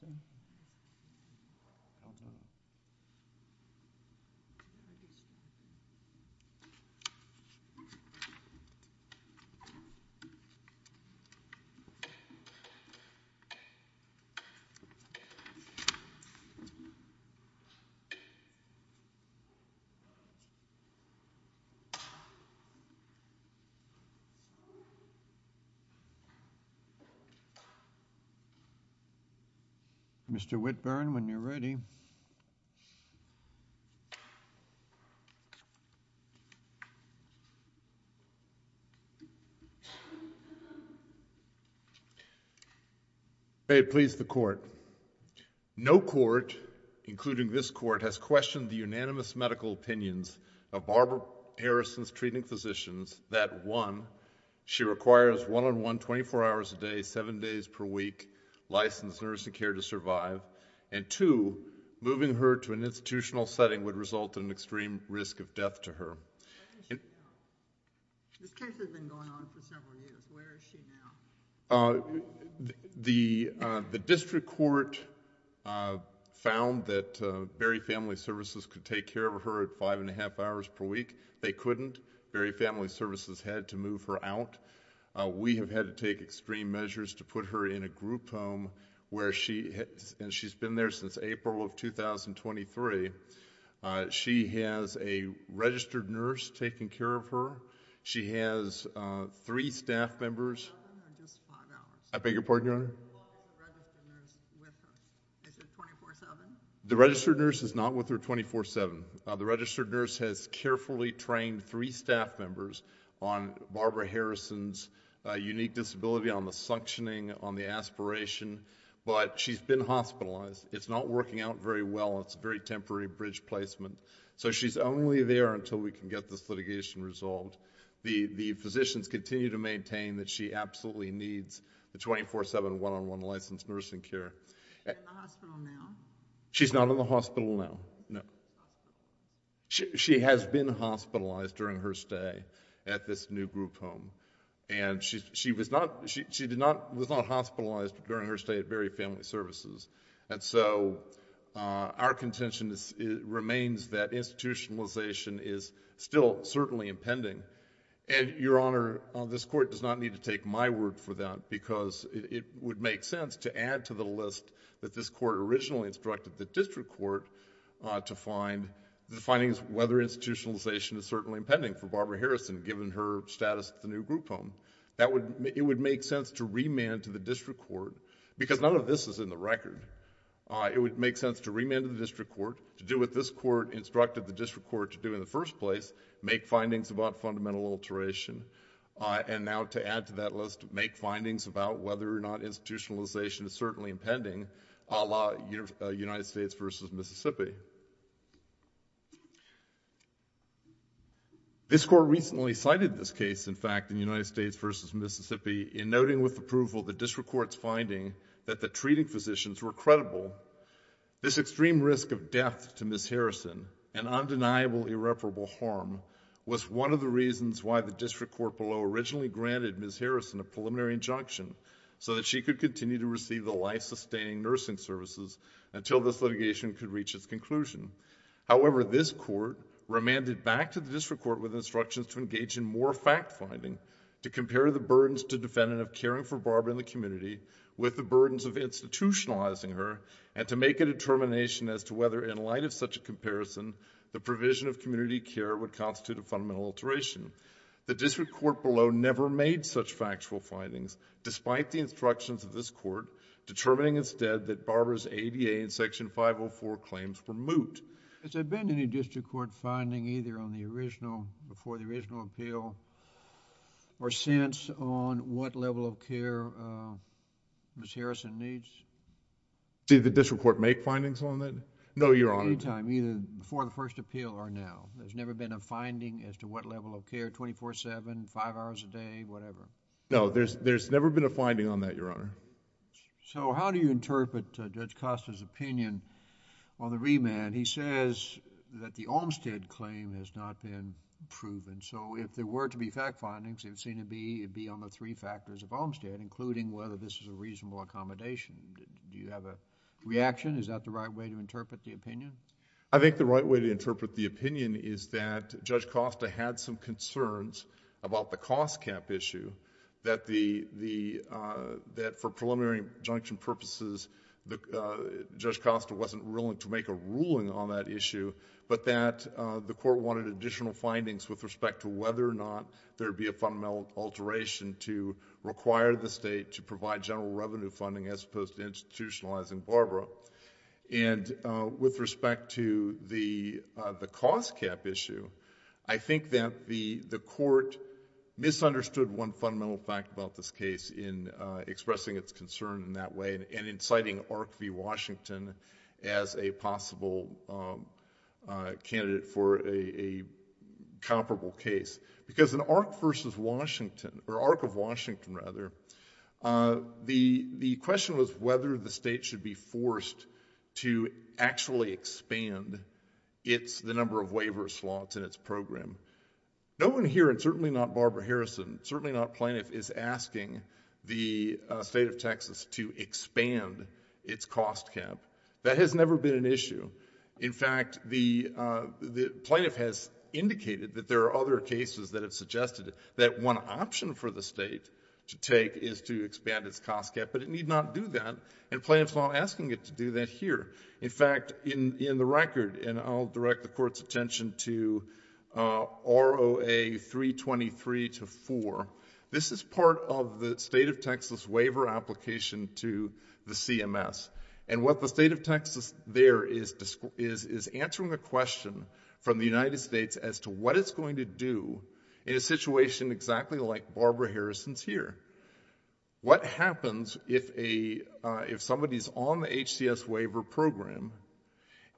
say? Mr. Whitburn, when you're ready. May it please the Court. No court, including this Court, has questioned the unanimous medical opinions of Barbara Harrison's treating physicians that, one, she requires one-on-one, 24 hours a day, seven days per week, licensed nursing care to survive, and two, moving her to an institutional setting would result in an extreme risk of death to her. This case has been going on for several years. Where is she now? Uh, uh, the district court uh, found that Berry Family Services could take care of her at five and a half hours per week. They couldn't. Berry Family Services had to move her out. Uh, we have had to take extreme measures to put her in a group home where she, and she's been there since April of 2023. Uh, she has a registered nurse taking care of her. She has uh, three staff members. Just five hours? I beg your pardon, Your Honor? How long is the registered nurse with her? Is it 24-7? The registered nurse is not with her 24-7. The registered nurse has carefully trained three staff members on Barbara Harrison's unique disability, on the suctioning, on the aspiration, but she's been hospitalized. It's not working out very well. It's a very temporary bridge placement. So she's only there until we can get this litigation resolved. The physicians continue to maintain that she absolutely needs the 24-7 one-on-one licensed nursing care. Is she in the hospital now? She's not in the hospital now, no. She has been hospitalized during her stay at this new group home. And she was not she did not, was not hospitalized during her stay at Berry Family Services. And so uh, our contention remains that institutionalization is still certainly impending. And, Your Honor, uh, this Court does not need to take my word for that because it would make sense to add to the list that this Court originally instructed the District Court uh, to find the findings whether institutionalization is certainly impending for Barbara Harrison given her status at the new group home. It would make sense to remand to the District Court because none of this is in the record. Uh, it would make sense to remand to the District Court to do what this Court instructed the District Court to do in the first place, make findings about fundamental alteration, uh, and now to add to that list, make findings about whether or not institutionalization is certainly impending a la uh, United States versus Mississippi. This Court recently cited this case, in fact, in United States v. Mississippi in noting with approval the District Court's finding that the treating physicians were credible. This extreme risk of death to Ms. Harrison, an undeniable irreparable harm, was one of the reasons why the District Court below originally granted Ms. Harrison a preliminary injunction so that she could continue to receive the life-sustaining nursing services until this litigation could reach its conclusion. However, this Court remanded back to the District Court with instructions to engage in more fact-finding to compare the burdens to defendant of caring for Barbara in the community with the burdens of institutionalizing her and to make a determination as to whether, in light of such a comparison, the provision of community care would constitute a fundamental alteration. The District Court below never made such factual findings, despite the instructions of this Court determining instead that Barbara's ADA and Section 504 claims were moot. Has there been any District Court finding either on the original, before the original appeal, or since on what level of care uh, Ms. Harrison needs? Did the District Court make findings on that? No, Your Honor. Any time, either before the first appeal or now. There's never been a finding as to what level of care, 24-7, five hours a day, whatever? No, there's never been a finding on that, Your Honor. So how do you interpret uh, Judge Costa's opinion on the remand? He says that the Olmstead claim has not been proven. So if there were to be fact findings, it would seem to be on the three factors of Olmstead, including whether this is a reasonable accommodation. Do you have a reaction? Is that the right way to interpret the opinion? I think the right way to interpret the opinion is that Judge Costa had some concerns about the cost cap issue, that uh, for preliminary injunction purposes, Uh, Judge Costa wasn't willing to make a ruling on that issue, but that uh, the court wanted additional findings with respect to whether or not there would be a fundamental alteration to require the state to provide general revenue funding as opposed to institutionalizing Barbara. And uh, with respect to the cost cap issue, I think that the court misunderstood one fundamental fact about this case in uh, expressing its concern in that way and in citing ARC v. Washington as a possible um, uh, candidate for a comparable case. Because in ARC v. Washington, or ARC of Washington rather, uh, the question was whether the state should be forced to actually expand the number of waiver slots in its program. No one here, and certainly not Barbara Harrison, certainly not plaintiff, is asking the uh, state of Texas to expand its cost cap. That has never been an issue. In fact, uh, the plaintiff has indicated that there are other cases that have suggested that one option for the state to take is to expand its cost cap, but it need not do that, and plaintiff's not asking it to do that here. In fact, in the record, and I'll direct the court's attention to ROA 323 to 4. this is part of the state of Texas waiver application to the CMS. And what the state of Texas there is answering a question from the United States as to what it's going to do in a situation exactly like Barbara Harrison's here. What happens if a uh if somebody's on the HCS waiver program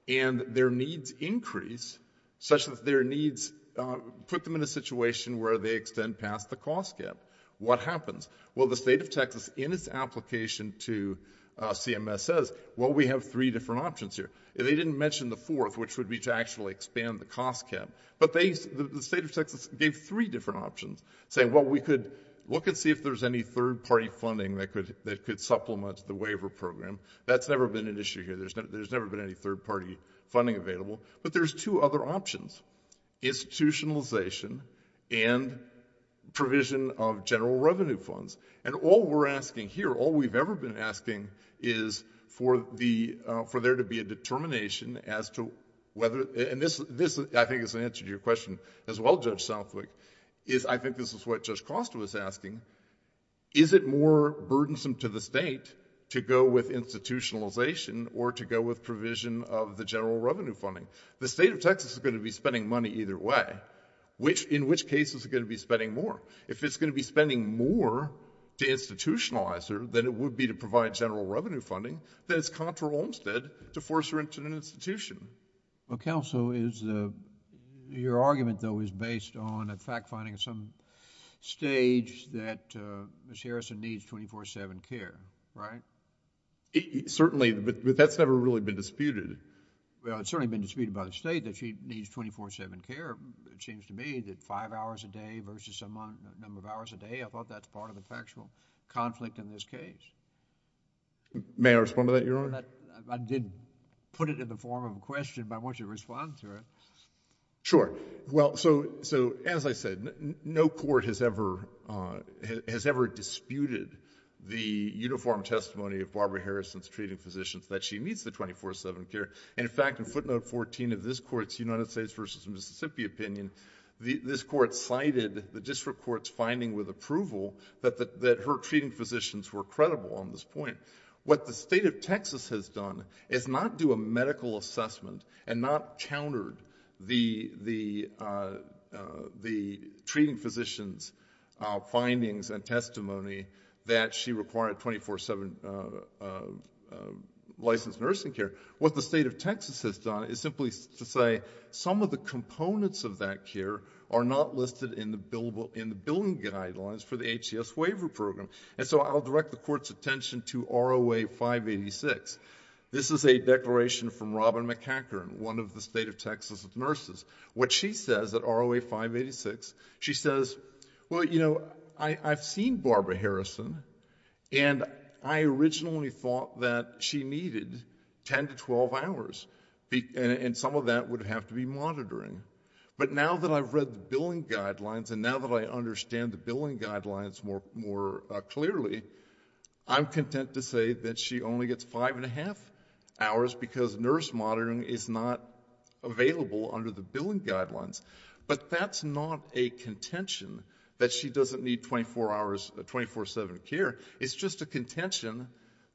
and their needs increase such that their needs um, put them in a situation where they extend past the cost cap? What happens? Well, the state of Texas, in its application to uh, CMS, says, well, we have three different options here. They didn't mention the fourth, which would be to actually expand the cost cap. But the state of Texas gave three different options, saying, well, we could look and see if there's any third-party funding that could that could supplement the waiver program. That's never been an issue here. There's there's never been any third-party funding available. But there's two other options, institutionalization and provision of general revenue funds. And all we're asking here, all we've ever been asking, is uh, for there to be a determination as to whether, and this this I think is an answer to your question as well, Judge Southwick, is I think this is what Judge Costa was asking, is it more burdensome to the state to go with institutionalization or to go with provision of the general revenue funding? The state of Texas is going to be spending money either way. In which case is it going to be spending more? If it's going to be spending more to institutionalize her than it would be to provide general revenue funding, then it's contra Olmstead to force her into an institution. Well, counsel, your argument, though, is based on a fact-finding at some stage that uh, Ms. Harrison needs 24-7 care, right? Certainly, but that's never really been disputed. Well, it's certainly been disputed by the state that she needs 24-7 care. It seems to me that five hours a day versus some number of hours a day, I thought that's part of the factual conflict in this case. May I respond to that, Your Honor? I did put it in the form of a question, but I want you to respond to it. Sure. Well, so as I said, no court has ever uh, disputed the uniform testimony of Barbara Harrison's treating physicians that she needs the 24-7 care. And In fact, in footnote 14 of this Court's United States v. Mississippi opinion, this Court cited the district court's finding with approval that her treating physicians were credible on this point. What the state of Texas has done is not do a medical assessment and not countered the uh, uh, treating physician's uh, findings and testimony that she required 24-7 uh, uh, uh, licensed nursing care. What the state of Texas has done is simply to say some of the components of that care are not listed in the billing guidelines for the HCS waiver program. And so I'll direct the Court's attention to ROA 586. This is a declaration from Robin McCackern, one of the state of Texas nurses. What she says at ROA 586, she says, well, you know, I've seen Barbara Harrison, and I originally thought that she needed 10 to 12 hours, and some of that would have to be monitoring. But now that I've read the billing guidelines and now that I understand the billing guidelines more uh, clearly, I'm content to say that she only gets five and a half hours because nurse monitoring is not available under the billing guidelines. But that's not a contention that she doesn't need 24 hours, uh, 24-7 care. It's just a contention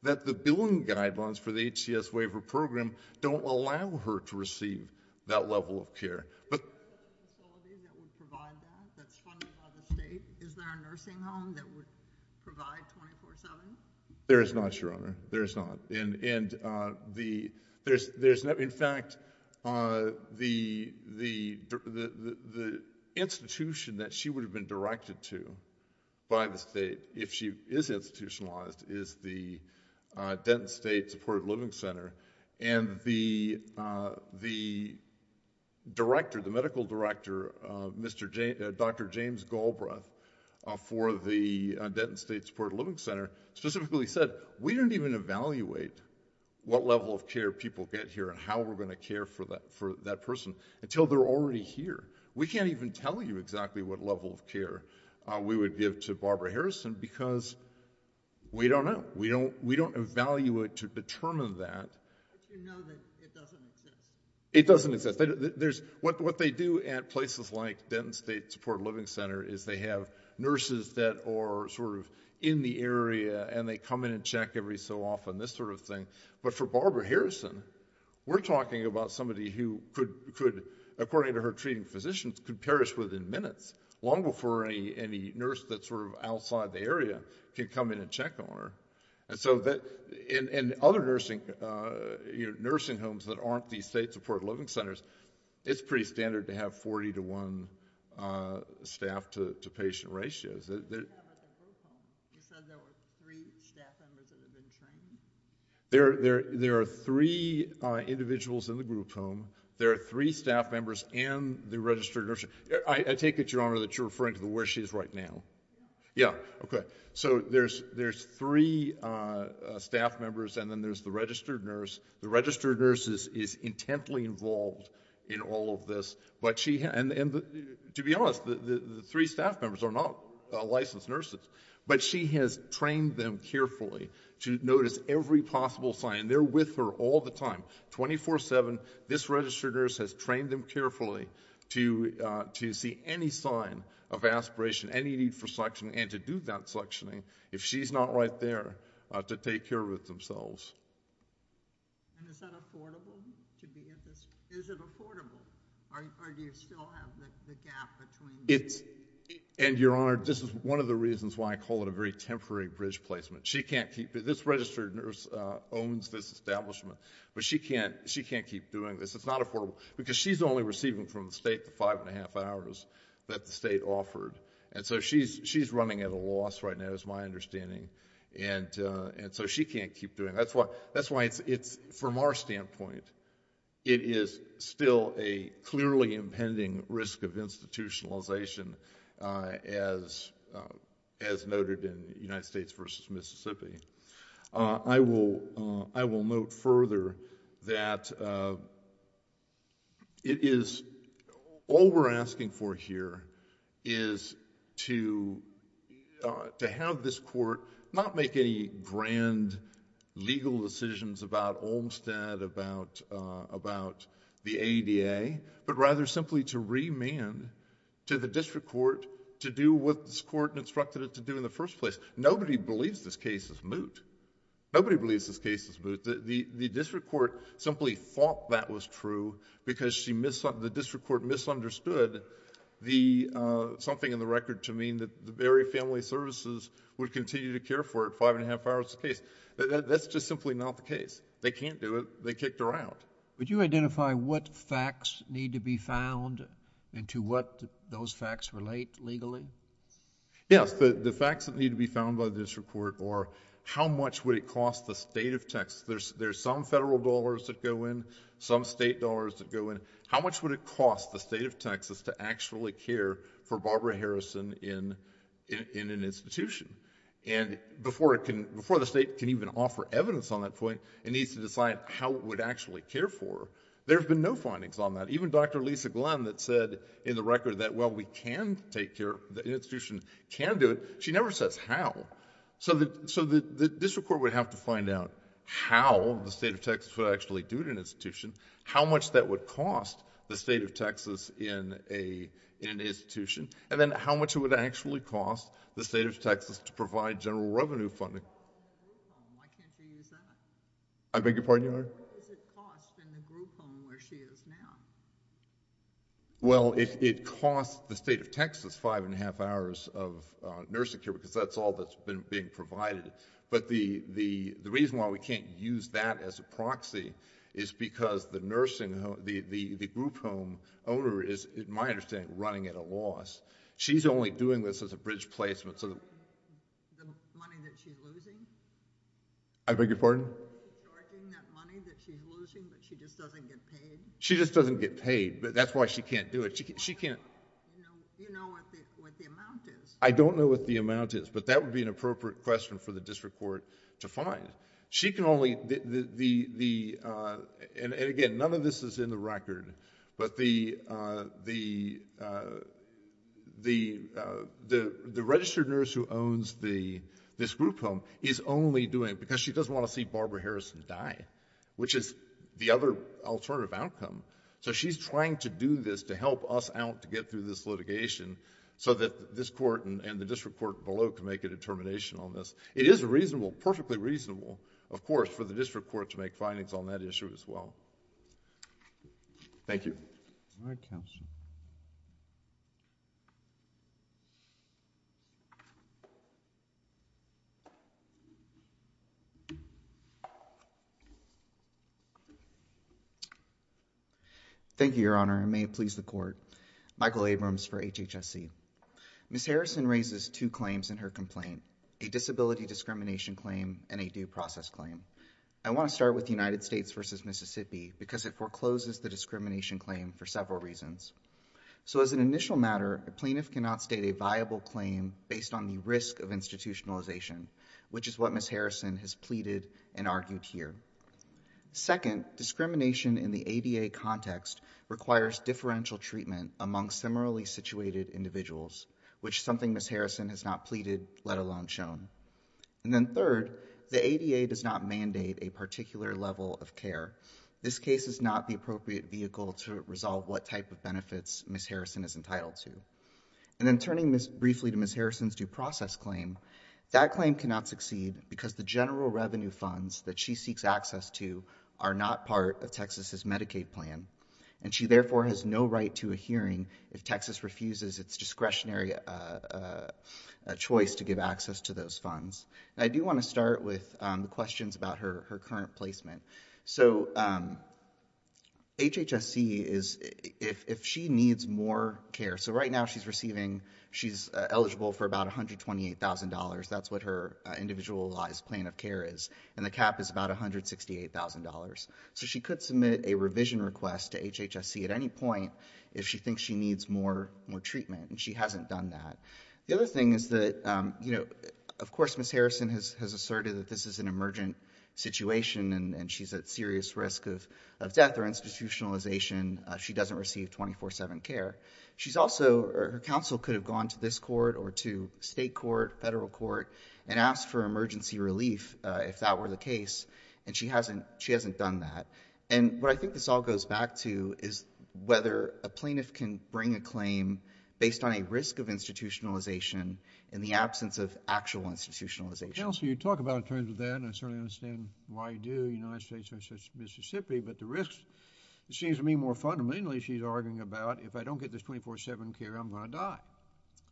that the billing guidelines for the HCS waiver program don't allow her to receive that level of care. But... Is there a facility that would provide that, that's funded by the state? Is there a nursing home that would provide 24-7? There is not, Your Honor. There is not. And uh, the, there's, there's in fact, uh, the institution that she would have been directed to by the state, if she is institutionalized, is the uh, Denton State Supported Living Center. And uh, the director, the medical director, uh, Dr. James Galbraith, for the Denton State Supported Living Center, specifically said, we don't even evaluate what level of care people get here and how we're going to care for that person until they're already here. We can't even tell you exactly what level of care uh, we would give to Barbara Harrison because we don't know. We don't we don't evaluate to determine that. But you know that it doesn't exist. It doesn't exist. There's, what they do at places like Denton State Supported Living Center is they have nurses that are sort of in the area and they come in and check every so often, this sort of thing. But for Barbara Harrison, we're talking about somebody who could could, according to her treating physicians, could perish within minutes, long before any nurse that's sort of outside the area can come in and check on her. And so that, in other uh, nursing homes that aren't these state supported living centers, it's pretty standard to have 40 to 1 uh, staff to patient ratios. You said there were three staff members that had been trained? There are three uh, individuals in the group home. There are three staff members and the registered nurse. I take it, Your Honor, that you're referring to where she is right now? Yeah, okay. So there's three uh, uh, staff members and then there's the registered nurse. The registered nurse is intently involved in all of this. But she, and to be honest, the three staff members are not uh, licensed nurses. But she has trained them carefully to notice every possible sign. They're with her all the time, 24-7. This registered nurse has trained them carefully uh, to see any sign of aspiration, any need for suctioning, and to do that suctioning, if she's not right there, uh, to take care of it themselves. And is that affordable to be at this? Is it affordable? Or do you still have the gap between? And Your Honor, this is one of the reasons why I call it a very temporary bridge placement. She can't keep, this registered nurse uh, owns this establishment, but she can't keep doing this. It's not affordable because she's only receiving from the state the five and a half hours that the state offered. And so she's running at a loss right now, is my understanding. And uh, so she can't keep doing it. That's why it's, from our standpoint, it is still a clearly impending risk of institutionalization Uh, uh, as noted in United States versus Mississippi. Uh, I will note further that it is, all we're asking for here is to have this court not make any grand legal decisions about Olmstead, about the ADA, but rather simply to remand to the district court to do what this court instructed it to do in the first place. Nobody believes this case is moot. Nobody believes this case is moot. The district court simply thought that was true because the district court misunderstood uh, something in the record to mean that the Berry Family Services would continue to care for it five and a half hours a case. That's just simply not the case. They can't do it. They kicked her out. Would you identify what facts need to be found and to what those facts relate legally? Yes. The facts that need to be found by the district court are how much would it cost the state of Texas. There's some federal dollars that go in, some state dollars that go in. How much would it cost the state of Texas to actually care for Barbara Harrison in an institution? And before the state can even offer evidence on that point, it needs to decide how it would actually care for her. There have been no findings on that. Even Dr. Lisa Glenn that said in the record that, well, we can take care, the institution can do it, she never says how. So the district court would have to find out how the state of Texas would actually do it in an institution, how much that would cost the state of Texas in an institution, and then how much it would actually cost the state of Texas to provide general revenue funding. Why can't you use that? I beg your pardon, Your Honor? What does it cost in the group home where she is now? Well, it costs the state of Texas five and a half hours of uh, nursing care because that's all that's been being provided. But the reason why we can't use that as a proxy is because the nursing home, the group home owner is, in my understanding, running at a loss. She's only doing this as a bridge placement. The money that she's losing? I beg your pardon? Charging that money that she's losing, she just doesn't get paid? She just doesn't get paid, but that's why she can't do it. She can't. You know what the amount is? I don't know what the amount is, but that would be an appropriate question for the district court to find. She can only, uh, and again, none of this is in the record, but the uh, uh, registered nurse who owns this group home is only doing it because she doesn't want to see Barbara Harrison die, which is the other alternative outcome. So she's trying to do this to help us out to get through this litigation so that this court and the district court below can make a determination on this. It is reasonable, perfectly reasonable, of course, for the district court to make findings on that issue as well. Thank you. All right, counsel. Thank you, Your Honor, and may it please the court. Michael Abrams for HHSC. Ms. Harrison raises two claims in her complaint, a disability discrimination claim and a due process claim. I want to start with United States v. Mississippi because it forecloses the discrimination claim for several reasons. So as an initial matter, a plaintiff cannot state a viable claim based on the risk of institutionalization, which is what Ms. Harrison has pleaded and argued here. Second, discrimination in the ADA context requires differential treatment among similarly situated individuals, which is something Ms. Harrison has not pleaded, let alone shown. And then third, the ADA does not mandate a particular level of care. This case is not the appropriate vehicle to resolve what type of benefits Ms. Harrison is entitled to. And then turning briefly to Ms. Harrison's due process claim, that claim cannot succeed because the general revenue funds that she seeks access to are not part of Texas's Medicaid plan, and she therefore has no right to a hearing if Texas refuses its discretionary uh, uh, uh, choice to give access to those funds. I do want to start with um, the questions about her current placement. So um, HHSC is, if she needs more care, so right now she's receiving, she's uh, eligible for about $128,000. That's what her uh, individualized plan of care is, and the cap is about $168,000. So she could submit a revision request to HHSC at any point if she thinks she needs more more treatment, and she hasn't done that. The other thing is that, um, you know, of course Ms. Harrison has asserted that this is an emergent situation and she's at serious risk of death or institutionalization. Uh, she doesn't receive 24-7 care. She's also, her counsel could have gone to this court or to state court, federal court, and asked for emergency relief uh, if that were the case, and she hasn't she hasn't done that. And what I think this all goes back to is whether a plaintiff can bring a claim based on a risk of institutionalization in the absence of actual institutionalization. Counsel, you talk about in terms of that, and I certainly understand why you do, United States versus Mississippi, but the risks, it seems to me more fundamentally she's arguing about, if I don't get this 24-7 care, I'm going to die.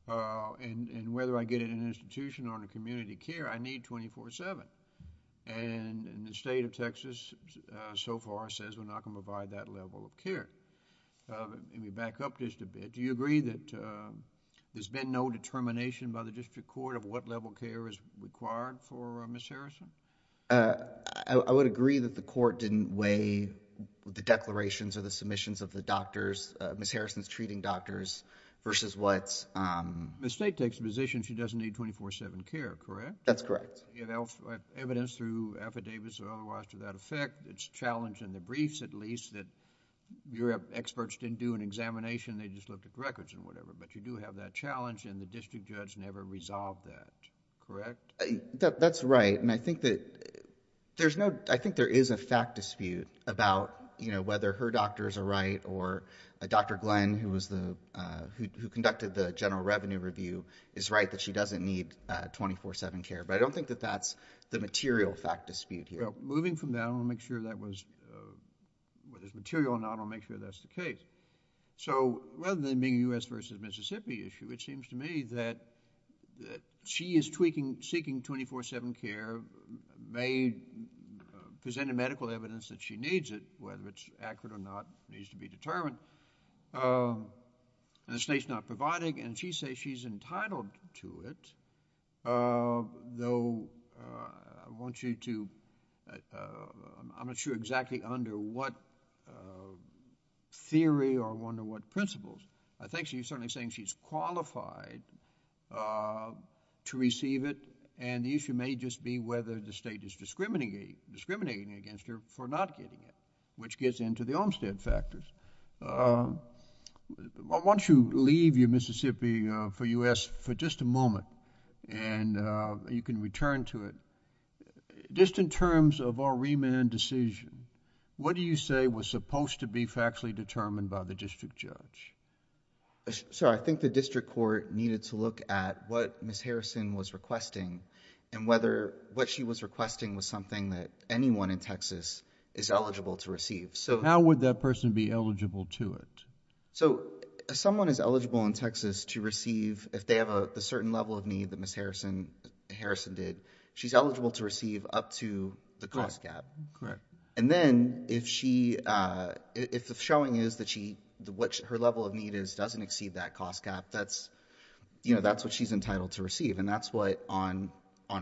Uh, and whether I get it in an institution or in a community care, I need 24-7. And the state of Texas uh, so far says we're not going to provide that level of care. Let me back up just a bit. Do you agree that uh, there's been no determination by the district court of what level care is required for uh, Ms. Harrison? Uh, I would agree that the court didn't weigh the declarations or the submissions of the doctors, Ms. Harrison's treating doctors, versus what... Um, the state takes the position she doesn't need 24-7 care, correct? That's correct. You have evidence through affidavits or otherwise to that effect. It's challenged in the briefs, at least, that your experts didn't do an examination. They just looked at records and whatever. But you do have that challenge, and the district judge never resolved that, correct? That's right. And I think that there's no... I think there is a fact dispute about you know, whether her doctors are right or uh, Dr. Glenn, uh, who conducted the general revenue review, is right that she doesn't need uh, 24-7 care. But I don't think that that's the material fact dispute here. Well, moving from that, I want to make sure that was... whether it's material or not, I want to make sure that's the case. So rather than being a U.S. versus Mississippi issue, it seems to me that she is seeking 24-7 care, may present medical evidence that she needs it, whether it's accurate or not needs to be determined, um, and the state's not providing, and she says she's entitled to it, uh, though uh, I want you to... Uh, I'm not sure exactly under what theory or under what principles. I think she's certainly saying she's qualified uh, to receive it, and the issue may just be whether the state is discriminating against her for not getting it, which gets into the Olmstead factors. Uh, why don't you leave your Mississippi uh, for U.S. for just a moment, and you can return to it. Just in terms of our remand decision, what do you say was supposed to be factually determined by the district judge? Sir, I think the district court needed to look at what Ms. Harrison was requesting and whether what she was requesting was something that anyone in Texas is eligible to receive. So how would that person be eligible to it? So someone is eligible in Texas to receive, if they have a certain level of need that Ms. Harrison did, she's eligible to receive up to the cost cap. Correct. And then if she, uh, if the showing is that she, what her level of need is doesn't exceed that cost cap, that's you know, that's what she's entitled to receive, and that's what on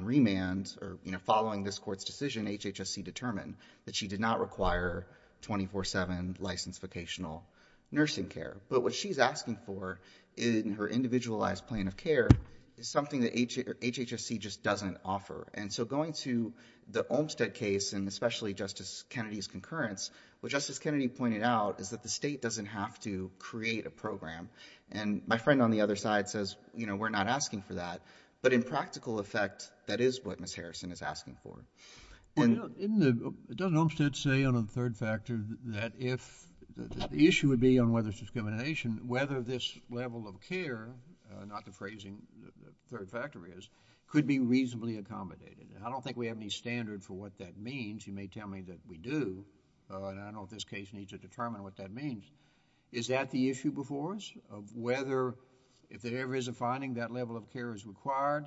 remand, or you know, following this court's decision, HHSC determined that she did not require 24-7 licensed vocational nursing care. But what she's asking for in her individualized plan of care is something that HHSC just doesn't offer. And so going to the Olmstead case, and especially Justice Kennedy's concurrence, what Justice Kennedy pointed out is that the state doesn't have to create a program. And my friend on the other side says, you know, we're not asking for that. But in practical effect, that is what Ms. Harrison is asking for. Doesn't Olmstead say on the third factor that if the issue would be on whether it's discrimination, whether this level of care, Uh, not the phrasing the third factor is, could be reasonably accommodated? I don't think we have any standard for what that means. You may tell me that we do, uh, and I don't know if this case needs to determine what that means. Is that the issue before us, of whether, if there ever is a finding that level of care is required,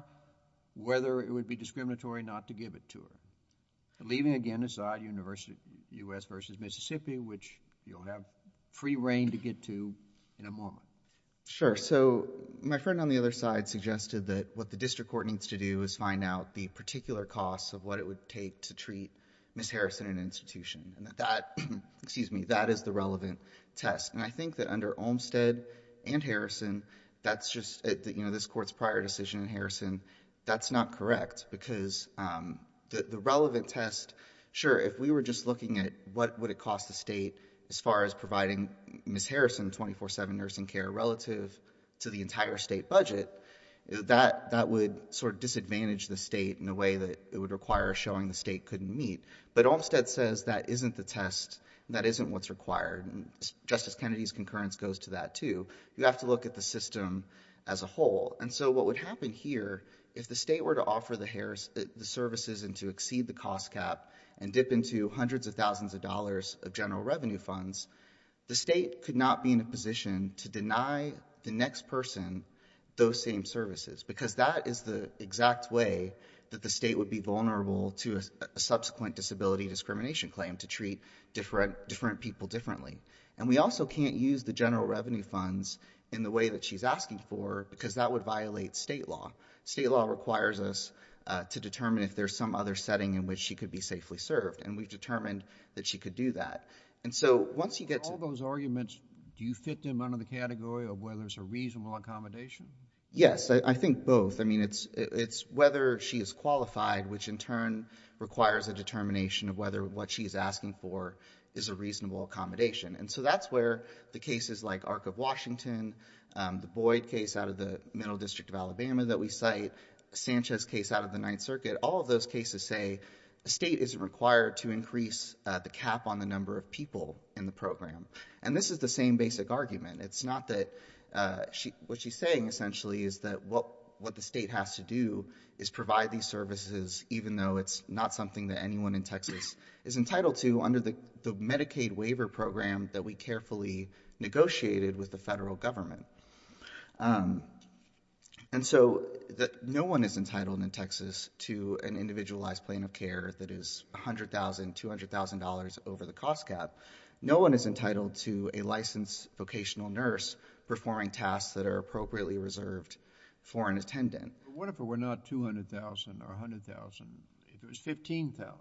whether it would be discriminatory not to give it to her? Leaving again aside U.S. versus Mississippi, which you'll have free rein to get to in a moment. Sure. So my friend on the other side suggested that what the district court needs to do is find out the particular costs of what it would take to treat Ms. Harrison in an institution, and that that, excuse me, that is the relevant test. And I think that under Olmstead and Harrison, that's just, uh, you know, this court's prior decision in Harrison, that's not correct. Because um, the relevant test, sure, if we were just looking at what would it cost the state as far as providing Ms. Harrison 24-7 nursing care relative to the entire state budget, that would sort of disadvantage the state in a way that it would require showing the state couldn't meet. But Olmstead says that isn't the test, that isn't what's required. Justice Kennedy's concurrence goes to that too. You have to look at the system as a whole. And so what would happen here, if the state were to offer the services and to exceed the cost cap and dip into hundreds of thousands of dollars of general revenue funds, the state could not be in a position to deny the next person those same services. Because that is the exact way that the state would be vulnerable to a subsequent disability discrimination claim to treat different people differently. And we also can't use the general revenue funds in the way that she's asking for, because that would violate state law. State law requires us uh, to determine if there's some other setting in which she could be safely served. And we've determined that she could do that. And so once you get to... All those arguments do you fit them under the category of whether it's a reasonable accommodation? Yes, I think both. I mean, it's whether she is qualified, which in turn requires a determination of whether what she's asking for is a reasonable accommodation. And so that's where the cases like Arc of Washington, Um, the Boyd case out of the Middle District of Alabama that we cite, Sanchez case out of the Ninth Circuit, all of those cases say the state isn't required to increase uh, the cap on the number of people in the program. And this is the same basic argument. It's not that uh, what she's saying essentially is that what the state has to do is provide these services even though it's not something that anyone in Texas is entitled to under the Medicaid waiver program that we carefully negotiated with the federal government. Um, and so no one is entitled in Texas to an individualized plan of care that is $100,000, $200,000 over the cost cap. No one is entitled to a licensed vocational nurse performing tasks that are appropriately reserved for an attendant. What if it were not 200,000 or 100,000? If it was $15,000?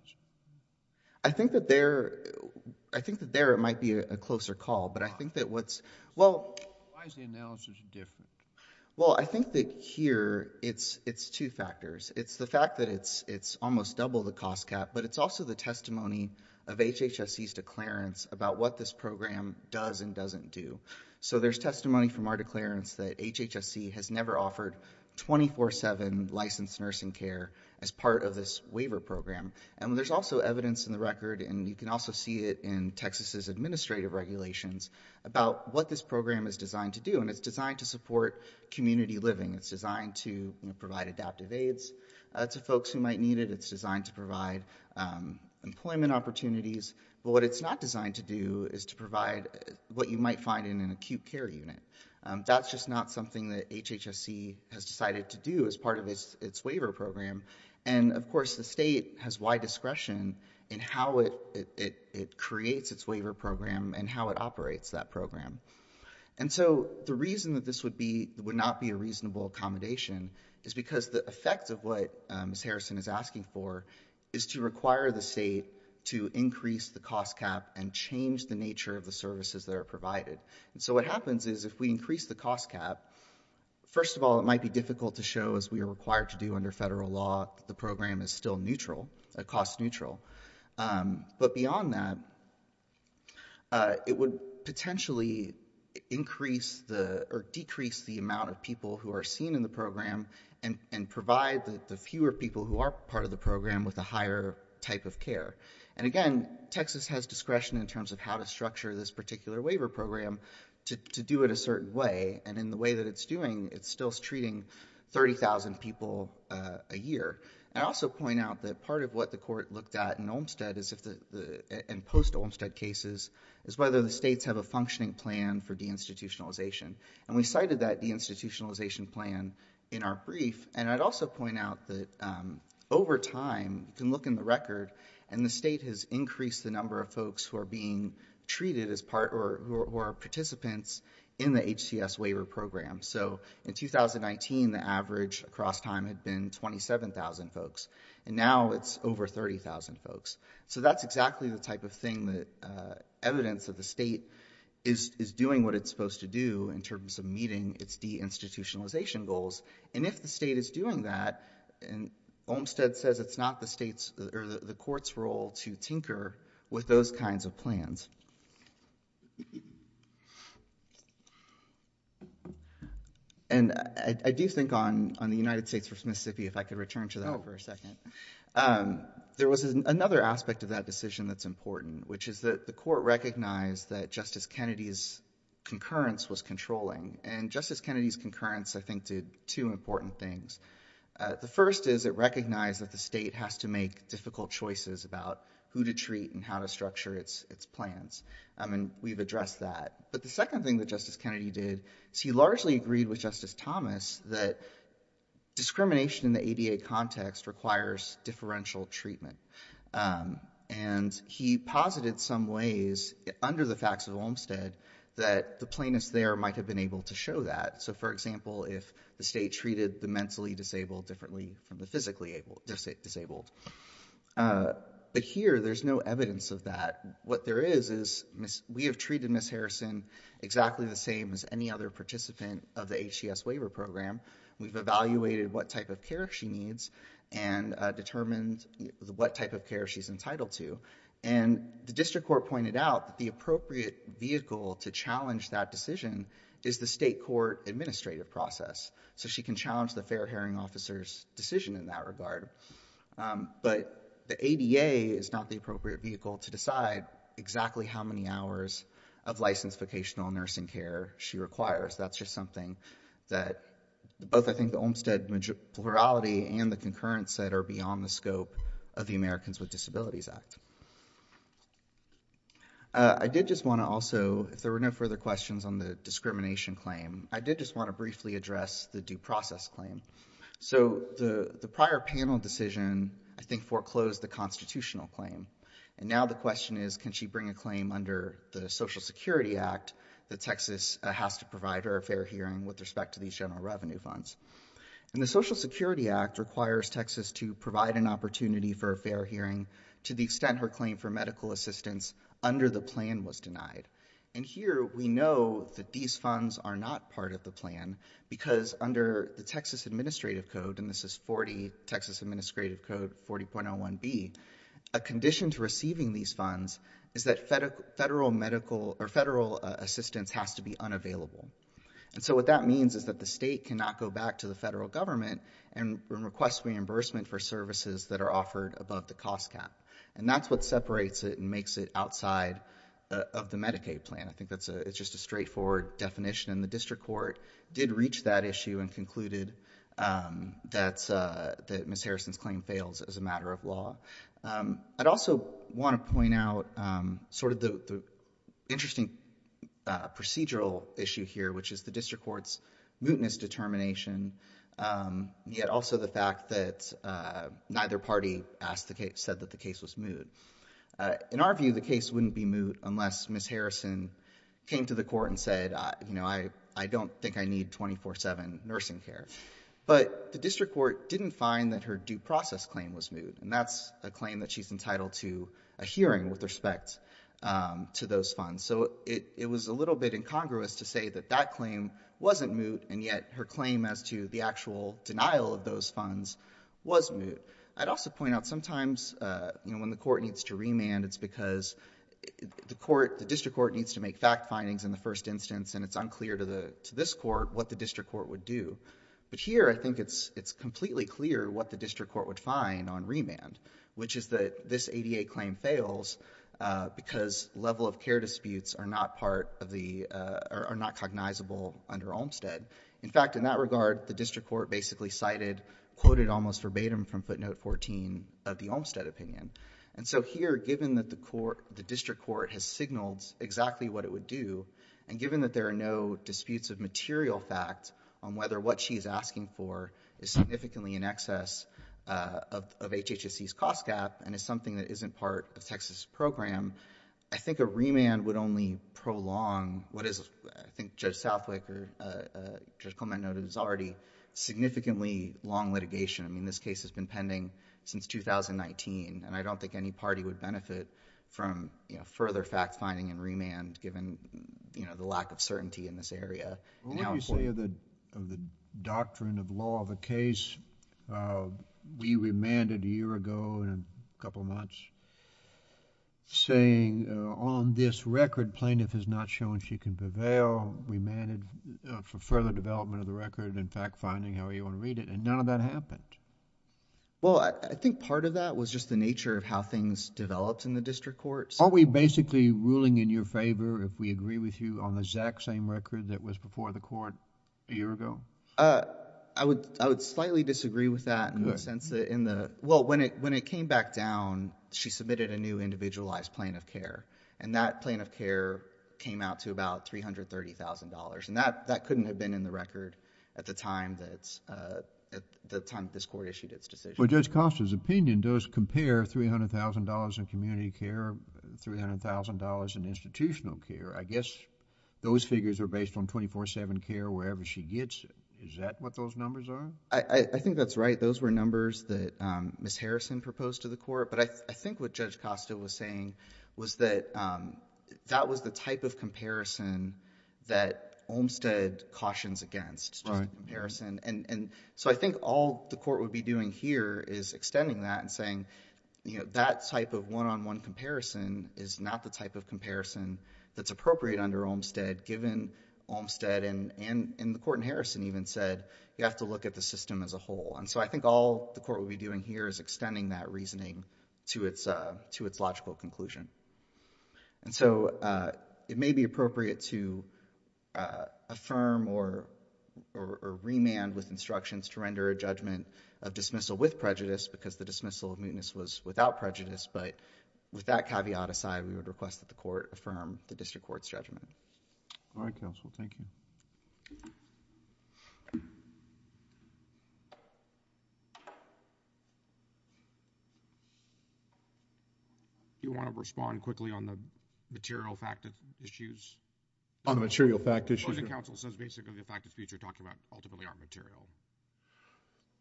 I think that there it might be a closer call, but I think that what's, well... Why is the analysis different? Well, I think that here it's two factors. It's the fact that it's it's almost double the cost cap, but it's also the testimony of HHSC's declarants about what this program does and doesn't do. So there's testimony from our declarants that HHSC has never offered 24-7 licensed nursing care as part of this waiver program. And there's also evidence in the record, and you can also see it in Texas's administrative regulations, about what this program is designed to do. And it's designed to support community living. It's designed to provide adaptive aids uh, to folks who might need it. It's designed to provide um, employment opportunities. But what it's not designed to do is to provide uh, what you might find in an acute care unit. Um, that's just not something that HHSC has decided to do as part of its waiver program. And, of course, the state has wide discretion in how it creates its waiver program and how it operates that program. And so the reason that this would not be a reasonable accommodation is because the effect of what uh, Ms. Harrison is asking for is to require the state to increase the cost cap and change the nature of the services that are provided. And so what happens is if we increase the cost cap, first of all, it might be difficult to show, as we are required to do under federal law, that the program is still neutral, uh, cost neutral. Um, but beyond that, uh, it would potentially increase the, or decrease the amount of people who are seen in the program and provide the fewer people who are part of the program with a higher type of care. And, again, Texas has discretion in terms of how to structure this particular waiver program to do it a certain way. And in the way that it's doing, it's still treating 30,000 people uh, a year. And I also point out that part of what the court looked at in Olmstead and post-Olmstead cases is whether the states have a functioning plan for deinstitutionalization. And we cited that deinstitutionalization plan in our brief. And I'd also point out that um, over time, you can look in the record, and the state has increased the number of folks who are being treated as part or who are participants in the HCS waiver program. So in 2019, the average across time had been 27,000 folks. And now it's over 30,000 folks. So that's exactly the type of thing that uh, evidence that the state is doing what it's supposed to do in terms of meeting its deinstitutionalization goals. And if the state is doing that, and Olmstead says it's not the state's or the court's role to tinker with those kinds of plans. And I do think on the United States v. Mississippi, if I could return to that oh. for a second, um, there was another aspect of that decision that's important, which is that the court recognized that Justice Kennedy's concurrence was controlling. And Justice Kennedy's concurrence, I think, did two important things. Uh, the first is it recognized that the state has to make difficult choices about who to treat and how to structure its plans. Um, and we've addressed that. But the second thing that Justice Kennedy did is he largely agreed with Justice Thomas that discrimination in the ADA context requires differential treatment. Um, and he posited some ways under the facts of Olmstead that the plaintiffs there might have been able to show that. So, for example, if the state treated the mentally disabled differently from the physically disabled. Uh, but here, there's no evidence of that. What there is, is we have treated Ms. Harrison exactly the same as any other participant of the HCS waiver program. We've evaluated what type of care she needs and uh, determined what type of care she's entitled to. And the district court pointed out that the appropriate vehicle to challenge that decision is the state court administrative process. So she can challenge the fair hearing officer's decision in that regard. Um, but the ADA is not the appropriate vehicle to decide exactly how many hours of licensed vocational nursing care she requires. That's just something that both, I think, the Olmstead plurality and the concurrence said are beyond the scope of the Americans with Disabilities Act. Uh, I did just want to also, if there were no further questions on the discrimination claim, I did just want to briefly address the due process claim. So the prior panel decision, I think, foreclosed the constitutional claim. And now the question is, can she bring a claim under the Social Security Act that Texas uh, has to provide her a fair hearing with respect to these general revenue funds? And the Social Security Act requires Texas to provide an opportunity for a fair hearing to the extent her claim for medical assistance under the plan was denied. And here we know that these funds are not part of the plan because under the Texas Administrative Code, and this is 40 Texas Administrative Code 40.01b, a condition to receiving these funds is that federal medical or federal uh, assistance has to be unavailable. And so what that means is that the state cannot go back to the federal government and request reimbursement for services that are offered above the cost cap. And that's what separates it and makes it outside uh, of the Medicaid plan. I think that's just a straightforward definition. And the district court did reach that issue and concluded um, uh, that Ms. Harrison's claim fails as a matter of law. Um, I'd also want to point out um, sort of the interesting uh, procedural issue here, which is the district court's mootness determination, Um, yet also the fact that uh, neither party said that the case was moot. Uh, in our view, the case wouldn't be moot unless Ms. Harrison came to the court and said, uh, you know, I don't think I need 24-7 nursing care. But the district court didn't find that her due process claim was moot. And that's a claim that she's entitled to a hearing with respect um, to those funds. So it was a little bit incongruous to say that that claim wasn't moot, and yet her claim as to the actual denial of those funds was moot. I'd also point out sometimes, uh, you know, when the court needs to remand, it's because the court, the district court needs to make fact findings in the first instance, and it's unclear to this court what the district court would do. But here, I think it's completely clear what the district court would find on remand, which is that this ADA claim fails Uh, because level of care disputes are not part of the, uh, are not cognizable under Olmstead. In fact, in that regard, the district court basically cited, quoted almost verbatim from footnote 14 of the Olmstead opinion. And so here, given that the court, the district court has signaled exactly what it would do, and given that there are no disputes of material fact on whether what she's asking for is significantly in excess Uh, of HHSC's cost cap and is something that isn't part of Texas' program, I think a remand would only prolong what is, I think Judge Southwick or uh, uh, Judge Clement noted, is already significantly long litigation. I mean, this case has been pending since 2019, and I don't think any party would benefit from, further fact finding and remand given, you know, the lack of certainty in this area. What do you say of the doctrine of law of the case? We remanded a year ago in a couple of months saying uh, on this record, plaintiff has not shown she can prevail, remanded uh, for further development of the record and fact finding, however you want to read it, and none of that happened. Well, I think part of that was just the nature of how things developed in the district court. Are we basically ruling in your favor if we agree with you on the exact same record that was before the court a year ago? Uh, I would slightly disagree with that in the sense that in the, well, when it came back down, she submitted a new individualized plan of care, and that plan of care came out to about $330,000, and that couldn't have been in the record at the time that uh, this court issued its decision. Well, Judge Costa's opinion does compare $300,000 in community care, $300,000 in institutional care. I guess those figures are based on 24-7 care wherever she gets it. Is that what those numbers are? I think that's right. Those were numbers that um, Ms. Harrison proposed to the court. But I think what Judge Costa was saying was that um, that was the type of comparison that Olmstead cautions against, just a comparison. And so I think all the court would be doing here is extending that and saying, you know, that type of one-on-one comparison is not the type of comparison that's appropriate under Olmstead, given Olmstead and the court in Harrison even said you have to look at the system as a whole. And so I think all the court would be doing here is extending that reasoning to its uh, logical conclusion. And so uh, it may be appropriate to uh, affirm or remand with instructions to render a judgment of dismissal with prejudice because the dismissal of mootness was without prejudice. But with that caveat aside, we would request that the court affirm the district court's judgment. All right, counsel. Thank you. Do you want to respond quickly on the material fact issues? On the material fact issues? The counsel says basically the fact disputes you're talking about ultimately aren't material.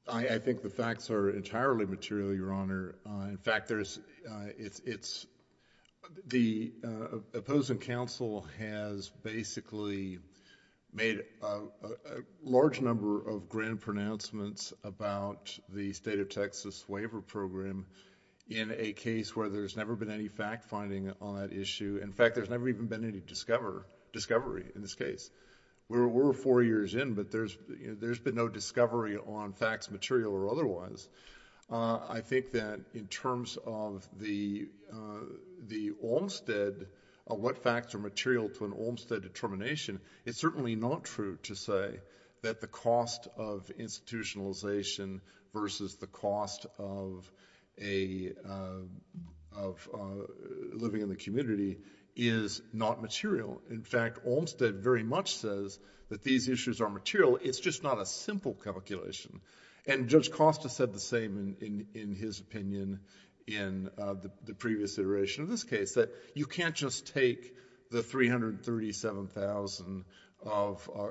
I think the facts are entirely material, Your Honor. Uh, in fact, there's, uh, it's, the uh, opposing counsel has basically made a large number of grand pronouncements about the state of Texas waiver program in a case where there's never been any fact finding on that issue. In fact, there's never even been any discovery in this case. We're four years in, but there's been no discovery on facts, material or otherwise. Uh, I think that in terms of the uh the Olmstead, uh, what facts are material to an Olmstead determination, it's certainly not true to say that the cost of institutionalization versus the cost of a, uh, of living in the community is not material. In fact, Olmstead very much says that these issues are material. It's just not a simple calculation. And Judge Costa said the same in his opinion in uh, the previous iteration of this case, that you can't just take the 337,000 of uh,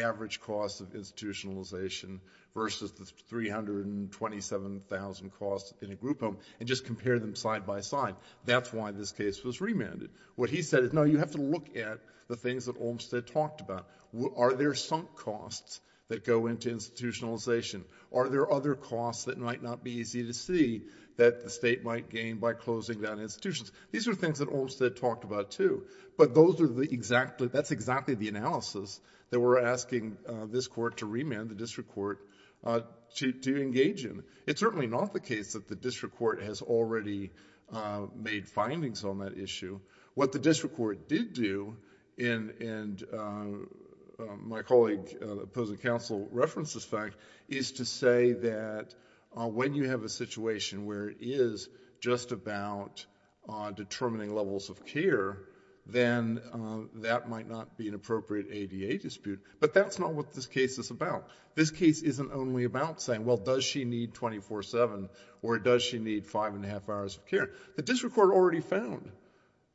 average cost of institutionalization versus the 327,000 cost in a group home and just compare them side by side. That's why this case was remanded. What he said is, no, you have to look at the things that Olmstead talked about. Are there sunk costs that go into institutionalization? Are there other costs that might not be easy to see that the state might gain by closing down institutions? These are things that Olmstead talked about too. But those are the exactly, that's exactly the analysis that we're asking uh, this court to remand, the district court, uh, to engage in. It's certainly not the case that the district court has already uh, made findings on that issue. What the district court did do, in Uh, my colleague uh, the opposing counsel referenced this fact, is to say that uh, when you have a situation where it is just about determining levels of care, then that might not be an appropriate ADA dispute. But that's not what this case is about. This case isn't only about saying, well, does she need 24-7 or does she need five and a half hours of care? The district court already found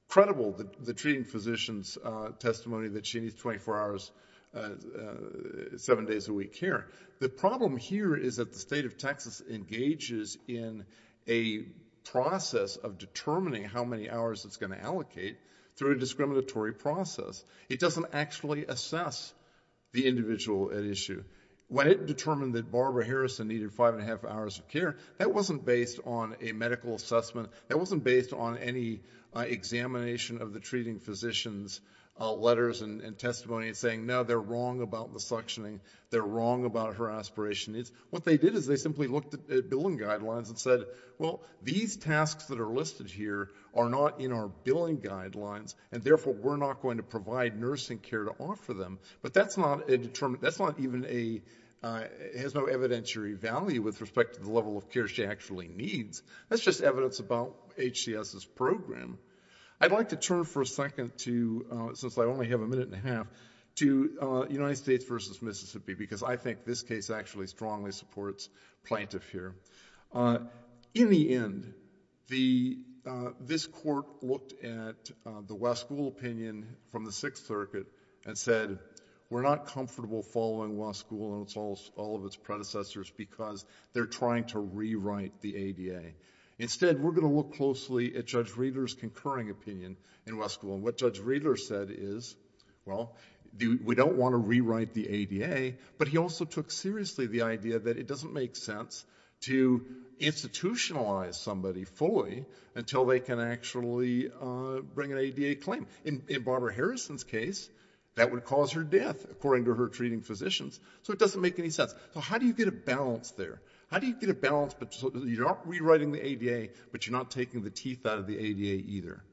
credible the treating physician's testimony that she needs 24 hours, Uh, uh, seven days a week care. The problem here is that the state of Texas engages in a process of determining how many hours it's going to allocate through a discriminatory process. It doesn't actually assess the individual at issue. When it determined that Barbara Harrison needed five and a half hours of care, that wasn't based on a medical assessment. That wasn't based on any uh, examination of the treating physician's Uh, letters and testimony saying, no, they're wrong about the suctioning. They're wrong about her aspiration needs. What they did is they simply looked at billing guidelines and said, well, these tasks that are listed here are not in our billing guidelines, and therefore we're not going to provide nursing care to offer them. But that's not a determin that's not even a, it has no evidentiary value with respect to the level of care she actually needs. That's just evidence about HCS's program. I'd like to turn for a second to, uh, since I only have a minute and a half, to uh, United States v. Mississippi, because I think this case actually strongly supports plaintiff here. Uh, in the end, this court looked at the Waskul opinion from the Sixth Circuit and said, we're not comfortable following Waskul and all of its predecessors because they're trying to rewrite the ADA. Instead, we're going to look closely at Judge Readler's concurring opinion in Waskul. And what Judge Readler said is, well, we don't want to rewrite the ADA, but he also took seriously the idea that it doesn't make sense to institutionalize somebody fully until they can actually uh, bring an ADA claim. In Barbara Harrison's case, that would cause her death, according to her treating physicians. So it doesn't make any sense. So how do you get a balance there? How do you get a balance, you're not rewriting the ADA, but you're not taking the teeth out of the ADA either?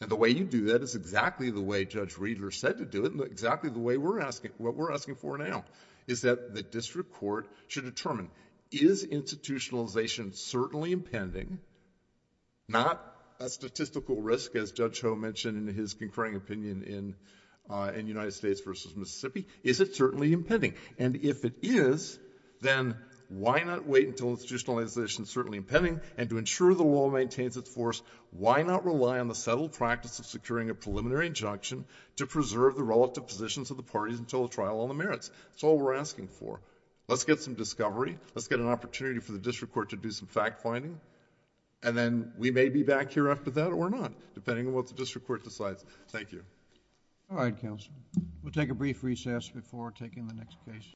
And the way you do that is exactly the way Judge Readler said to do it, and exactly the way we're asking, what we're asking for now, is that the district court should determine, is institutionalization certainly impending, not a statistical risk, as Judge Ho mentioned in his concurring opinion in, uh, in United States versus Mississippi, is it certainly impending? And if it is, then why not wait until institutionalization is certainly impending? And to ensure the law maintains its force, why not rely on the settled practice of securing a preliminary injunction to preserve the relative positions of the parties until a trial on the merits? That's all we're asking for. Let's get some discovery. Let's get an opportunity for the district court to do some fact-finding. And then we may be back here after that or not, depending on what the district court decides. Thank you. All right, counsel. We'll take a brief recess before taking the next case.